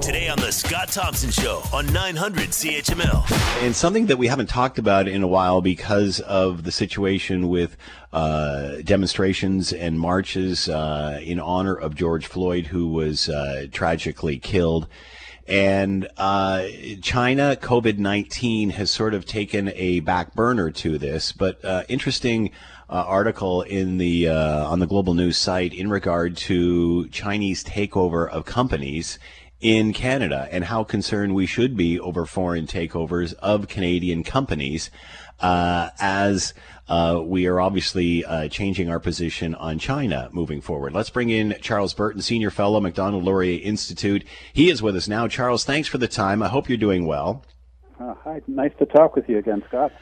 Today on the Scott Thompson Show on 900 CHML. And something that we haven't talked about in a while because of the situation with uh, demonstrations and marches uh, in honor of George Floyd, who was uh, tragically killed. And uh, China, COVID 19 has sort of taken a back burner to this, but uh, interesting. Uh, article in the uh, on the global news site in regard to Chinese takeover of companies in Canada and how concerned we should be over foreign takeovers of Canadian companies uh, as uh, we are obviously uh, changing our position on China moving forward. Let's bring in Charles Burton, Senior Fellow, Macdonald Laurier Institute. He is with us now. Charles, thanks for the time. I hope you're doing well. Uh, hi, nice to talk with you again, Scott.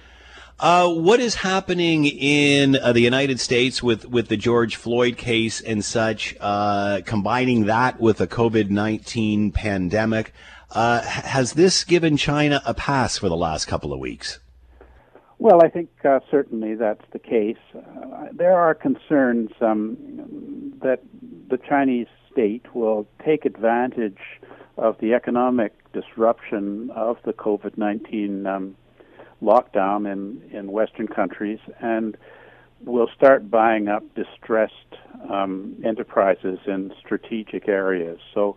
Uh, what is happening in uh, the United States with, with the George Floyd case and such, uh, combining that with the COVID 19 pandemic? Uh, has this given China a pass for the last couple of weeks? Well, I think uh, certainly that's the case. Uh, there are concerns um, that the Chinese state will take advantage of the economic disruption of the COVID 19 um, lockdown in, in Western countries and will start buying up distressed um, enterprises in strategic areas. So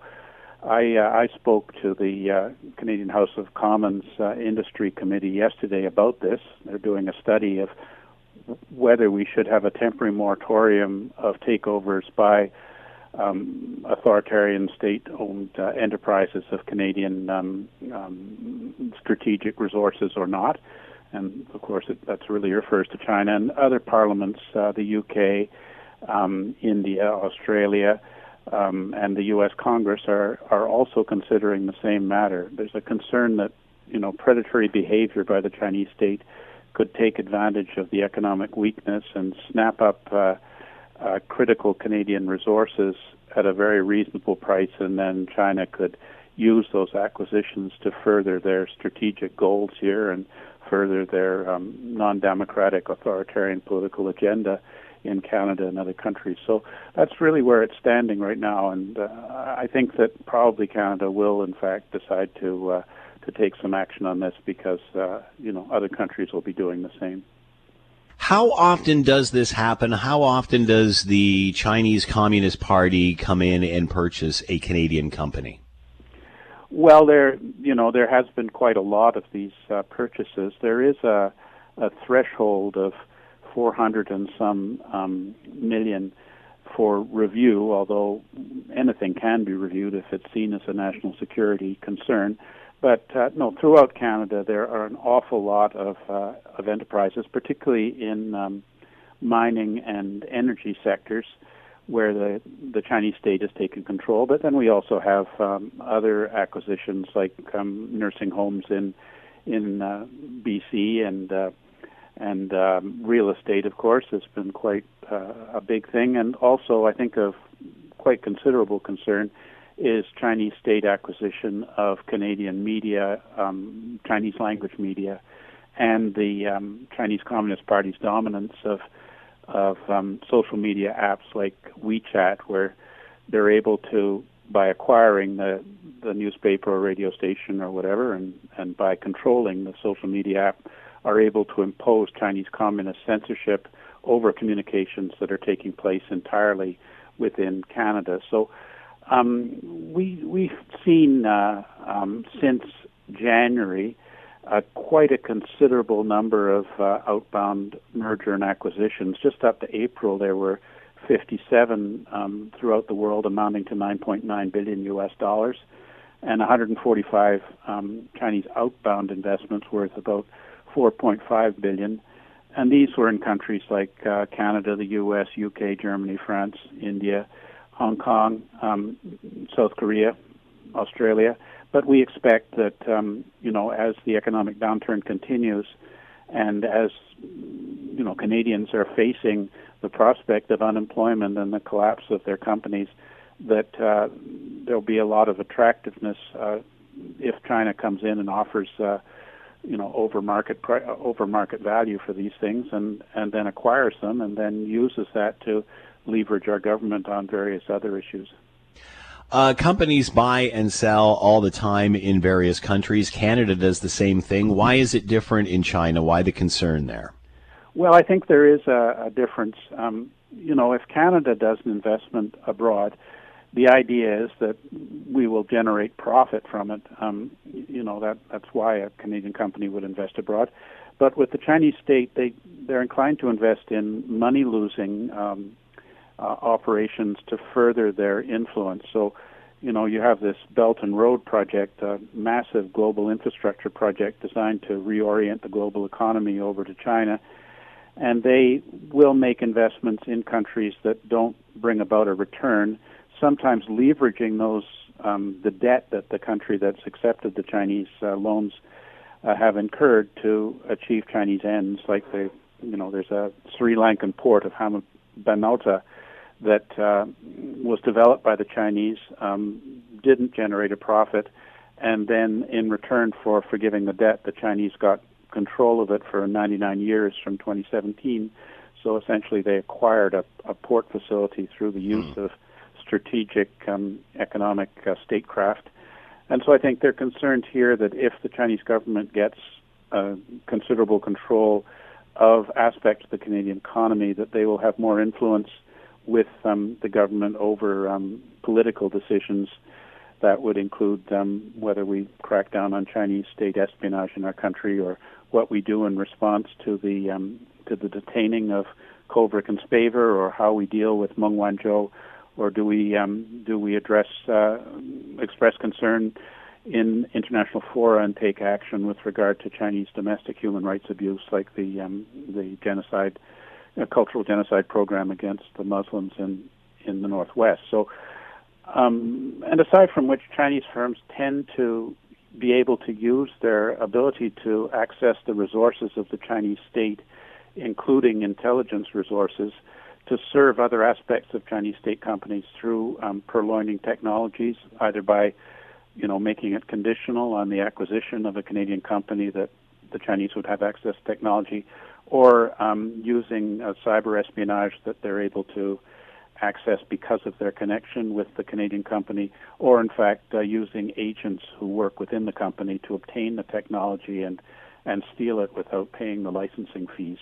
I, uh, I spoke to the uh, Canadian House of Commons uh, Industry Committee yesterday about this. They're doing a study of whether we should have a temporary moratorium of takeovers by um, authoritarian state-owned uh, enterprises of Canadian um, um, strategic resources or not. And of course, it, that's really refers to China and other parliaments, uh, the UK, um, India, Australia, um, and the U.S. Congress are are also considering the same matter. There's a concern that you know predatory behavior by the Chinese state could take advantage of the economic weakness and snap up. Uh, uh, critical Canadian resources at a very reasonable price, and then China could use those acquisitions to further their strategic goals here and further their um, non-democratic authoritarian political agenda in Canada and other countries. So that's really where it's standing right now, and uh, I think that probably Canada will, in fact, decide to uh, to take some action on this because uh, you know other countries will be doing the same. How often does this happen? How often does the Chinese Communist Party come in and purchase a Canadian company? Well, there, you know, there has been quite a lot of these uh, purchases. There is a, a threshold of 400 and some um, million for review, although anything can be reviewed if it's seen as a national security concern. But uh, no, throughout Canada, there are an awful lot of uh, of enterprises, particularly in um, mining and energy sectors, where the the Chinese state has taken control. But then we also have um, other acquisitions like um, nursing homes in in uh, BC and uh, and um, real estate. Of course, has been quite uh, a big thing, and also I think of quite considerable concern is Chinese state acquisition of Canadian media, um, Chinese language media, and the um, Chinese Communist Party's dominance of of um, social media apps like WeChat, where they're able to, by acquiring the the newspaper or radio station or whatever, and and by controlling the social media app, are able to impose Chinese communist censorship over communications that are taking place entirely within Canada. So um, we we've seen uh, um, since January uh, quite a considerable number of uh, outbound merger and acquisitions. Just up to April, there were 57 um, throughout the world, amounting to 9.9 billion U.S. dollars, and 145 um, Chinese outbound investments worth about 4.5 billion. And these were in countries like uh, Canada, the U.S., UK, Germany, France, India, Hong Kong, um, South Korea, Australia. But we expect that um, you know as the economic downturn continues, and as you know Canadians are facing the prospect of unemployment and the collapse of their companies, that uh, there'll be a lot of attractiveness uh, if China comes in and offers. Uh, you know over market pri- over market value for these things and and then acquires them and then uses that to leverage our government on various other issues. Uh, companies buy and sell all the time in various countries. Canada does the same thing. Why is it different in China? Why the concern there? Well, I think there is a, a difference. Um, you know, if Canada does an investment abroad, the idea is that we will generate profit from it. Um, you know that that's why a Canadian company would invest abroad. But with the Chinese state, they they're inclined to invest in money losing um, uh, operations to further their influence. So, you know, you have this Belt and Road project, a massive global infrastructure project designed to reorient the global economy over to China and they will make investments in countries that don't bring about a return sometimes leveraging those um, the debt that the country that's accepted the Chinese uh, loans uh, have incurred to achieve Chinese ends. Like the, you know, there's a Sri Lankan port of Hambantota that uh, was developed by the Chinese, um, didn't generate a profit, and then in return for forgiving the debt, the Chinese got control of it for 99 years from 2017. So essentially, they acquired a, a port facility through the use mm. of strategic um, economic uh, statecraft. And so I think they're concerned here that if the Chinese government gets uh, considerable control of aspects of the Canadian economy, that they will have more influence with um, the government over um, political decisions that would include um, whether we crack down on Chinese state espionage in our country or what we do in response to the um, to the detaining of Kovrig and Spavor or how we deal with Meng Wanzhou or do we um, do we address uh, express concern in international fora and take action with regard to Chinese domestic human rights abuse, like the um, the genocide, uh, cultural genocide program against the Muslims in in the Northwest. So, um, and aside from which, Chinese firms tend to be able to use their ability to access the resources of the Chinese state, including intelligence resources, to serve other aspects of Chinese state companies through um, purloining technologies, either by, you know, making it conditional on the acquisition of a Canadian company that the Chinese would have access to technology, or um, using uh, cyber espionage that they're able to access because of their connection with the Canadian company, or in fact uh, using agents who work within the company to obtain the technology and and steal it without paying the licensing fees.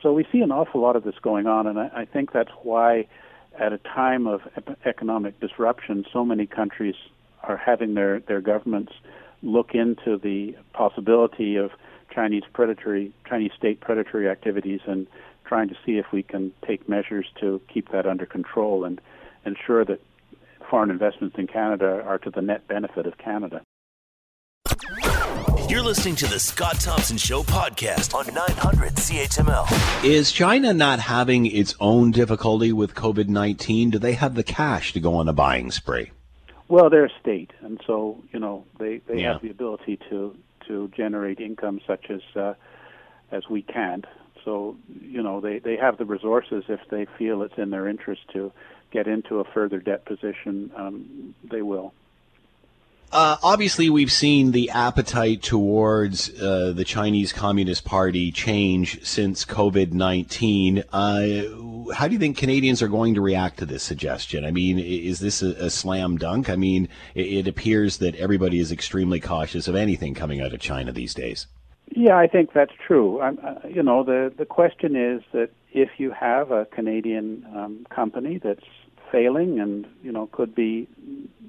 So we see an awful lot of this going on, and I, I think that's why, at a time of economic disruption, so many countries are having their, their governments look into the possibility of Chinese predatory, Chinese state predatory activities, and trying to see if we can take measures to keep that under control and ensure that foreign investments in Canada are to the net benefit of Canada. You're listening to the Scott Thompson Show podcast on 900 CHML. Is China not having its own difficulty with COVID 19? Do they have the cash to go on a buying spree? Well, they're a state, and so, you know, they, they yeah. have the ability to, to generate income such as, uh, as we can't. So, you know, they, they have the resources if they feel it's in their interest to get into a further debt position, um, they will. Uh, obviously, we've seen the appetite towards uh, the Chinese Communist Party change since COVID 19. Uh, how do you think Canadians are going to react to this suggestion? I mean, is this a, a slam dunk? I mean, it, it, appears that everybody is extremely cautious of anything coming out of China these days. Yeah, I think that's true. Uh, you know, the, the question is that if you have a Canadian um, company that's failing and, you know, could be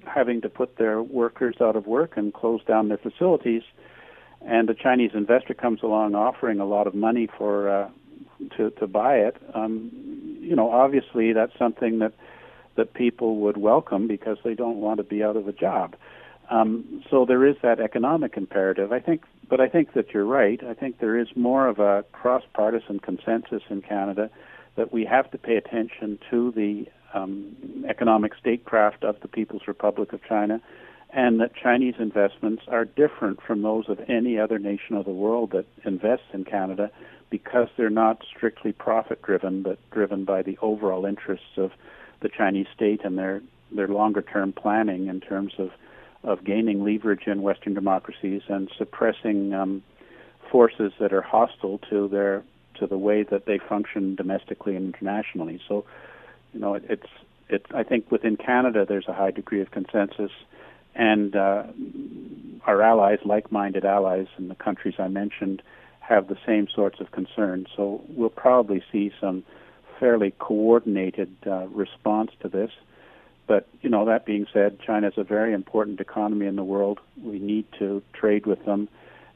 having to put their workers out of work and close down their facilities, and a Chinese investor comes along offering a lot of money for uh, to to buy it, um, you know, obviously that's something that that people would welcome because they don't want to be out of a job. Um, so there is that economic imperative. I think, but I think that you're right. I think there is more of a cross-partisan consensus in Canada that we have to pay attention to the um, economic statecraft of the People's Republic of China, and that Chinese investments are different from those of any other nation of the world that invests in Canada because they're not strictly profit driven, but driven by the overall interests of the Chinese state and their their longer term planning in terms of of gaining leverage in Western democracies and suppressing um, forces that are hostile to their to the way that they function domestically and internationally. So you know, it, it's it, I think within Canada there's a high degree of consensus, and uh, our allies, like-minded allies in the countries I mentioned, have the same sorts of concerns. So we'll probably see some fairly coordinated uh, response to this. But you know, that being said, China is a very important economy in the world. We need to trade with them,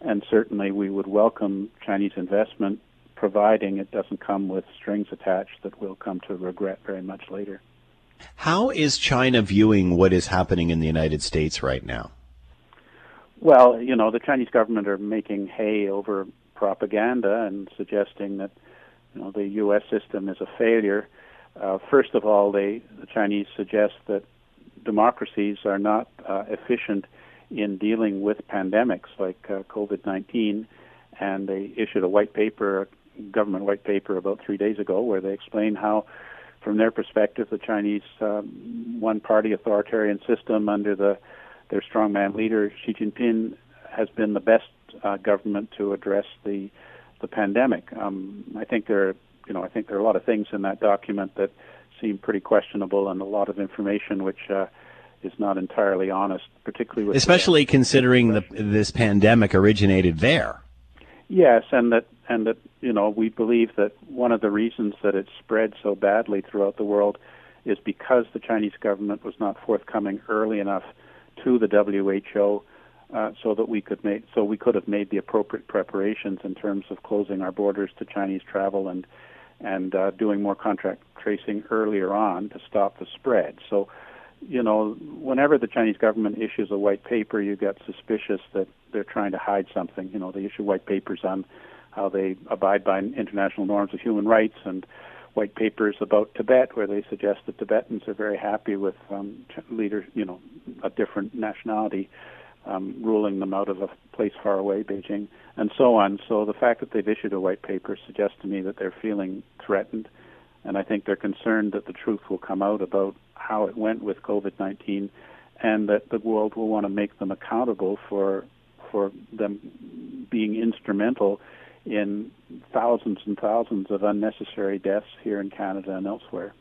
and certainly we would welcome Chinese investment, providing it doesn't come with strings attached that we'll come to regret very much later. How is China viewing what is happening in the United States right now? Well, you know, the Chinese government are making hay over propaganda and suggesting that you know the U.S. system is a failure. Uh, first of all, they the Chinese suggest that democracies are not uh, efficient in dealing with pandemics like uh, COVID-19, and they issued a white paper, government white paper, about three days ago, where they explain how, from their perspective, the Chinese um, one-party authoritarian system under the their strongman leader Xi Jinping has been the best uh, government to address the the pandemic. Um, I think there, you know, I think there are a lot of things in that document that seem pretty questionable, and a lot of information which uh, is not entirely honest, particularly with especially the, considering the, this pandemic originated there. Yes, and that and that you know we believe that one of the reasons that it spread so badly throughout the world is because the Chinese government was not forthcoming early enough to the WHO uh, so that we could make so we could have made the appropriate preparations in terms of closing our borders to Chinese travel and and uh, doing more contract tracing earlier on to stop the spread. So, you know, whenever the Chinese government issues a white paper, you get suspicious that they're trying to hide something. You know, they issue white papers on how they abide by international norms of human rights and white papers about Tibet, where they suggest that Tibetans are very happy with um, leaders, you know, a different nationality um, ruling them out of a place far away, Beijing, and so on. So the fact that they've issued a white paper suggests to me that they're feeling threatened, and I think they're concerned that the truth will come out about how it went with COVID-19, and that the world will want to make them accountable for for them being instrumental in thousands and thousands of unnecessary deaths here in Canada and elsewhere.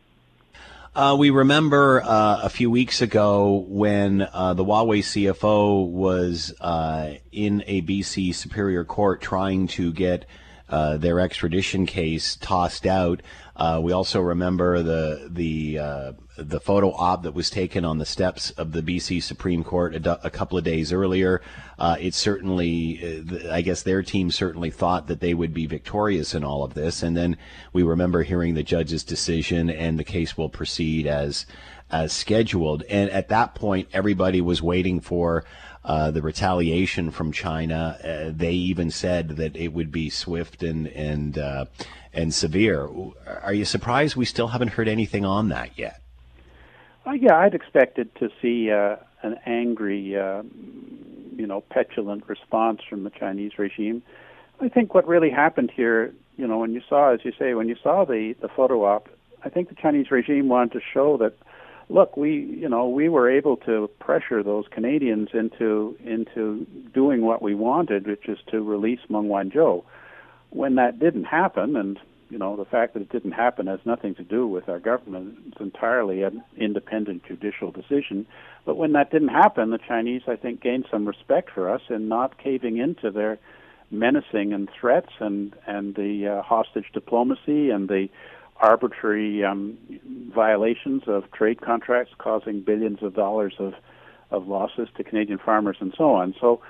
Uh, we remember uh, a few weeks ago when uh, the Huawei CFO was uh, in a BC Superior Court trying to get uh, their extradition case tossed out. Uh, we also remember the the uh, the photo op that was taken on the steps of the BC Supreme Court a, a couple of days earlier. Uh, it certainly, uh, I guess, their team certainly thought that they would be victorious in all of this. And then we remember hearing the judge's decision, and the case will proceed as as scheduled. And at that point, everybody was waiting for uh, the retaliation from China. Uh, they even said that it would be swift and and uh, and severe. Are you surprised we still haven't heard anything on that yet? Uh, yeah, I'd expected to see uh, an angry, you know, petulant response from the Chinese regime. I think what really happened here, you know, when you saw, as you say, when you saw the the photo op, I think the Chinese regime wanted to show that look, we you know we were able to pressure those Canadians into into doing what we wanted, which is to release Meng Wanzhou. When that didn't happen, and you know the fact that it didn't happen has nothing to do with our government; it's entirely an independent judicial decision. But when that didn't happen, the Chinese, I think, gained some respect for us in not caving into their menacing and threats and and the uh, hostage diplomacy and the arbitrary um, violations of trade contracts causing billions of dollars of, of losses to Canadian farmers and so on. So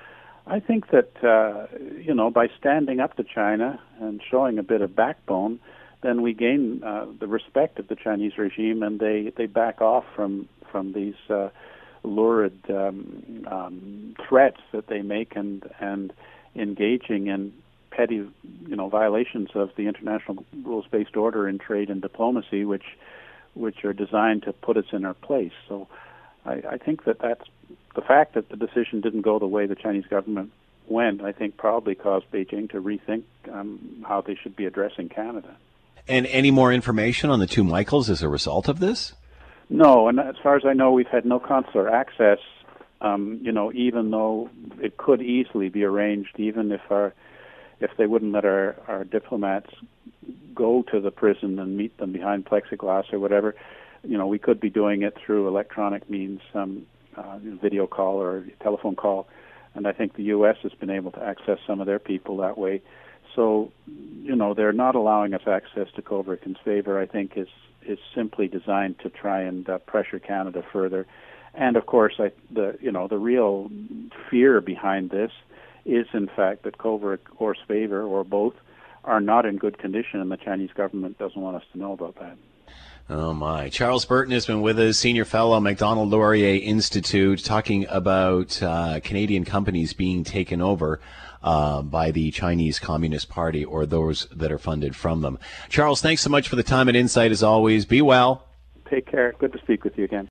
I think that, uh, you know, by standing up to China and showing a bit of backbone, then we gain uh, the respect of the Chinese regime and they, they back off from, from these uh, lurid um, um, threats that they make and, and engaging in petty, you know, violations of the international rules-based order in trade and diplomacy, which which are designed to put us in our place. So, I, I think that that's the fact that the decision didn't go the way the Chinese government went. I think probably caused Beijing to rethink um, how they should be addressing Canada. And any more information on the two Michaels as a result of this? No, and as far as I know, we've had no consular access. Um, you know, even though it could easily be arranged, even if our if they wouldn't let our, our diplomats go to the prison and meet them behind plexiglass or whatever, you know, we could be doing it through electronic means, um, uh, video call or telephone call, and I think the U.S. has been able to access some of their people that way. So, you know, they're not allowing us access to Kovrig and Spavor. I think is is simply designed to try and uh, pressure Canada further. And of course, I, the you know the real fear behind this is in fact that Kovrig or Spavor or both are not in good condition, and the Chinese government doesn't want us to know about that. Oh my! Charles Burton has been with us, senior fellow, Macdonald Laurier Institute, talking about uh, Canadian companies being taken over uh, by the Chinese Communist Party or those that are funded from them. Charles, thanks so much for the time and insight as always. Be well. Take care. Good to speak with you again.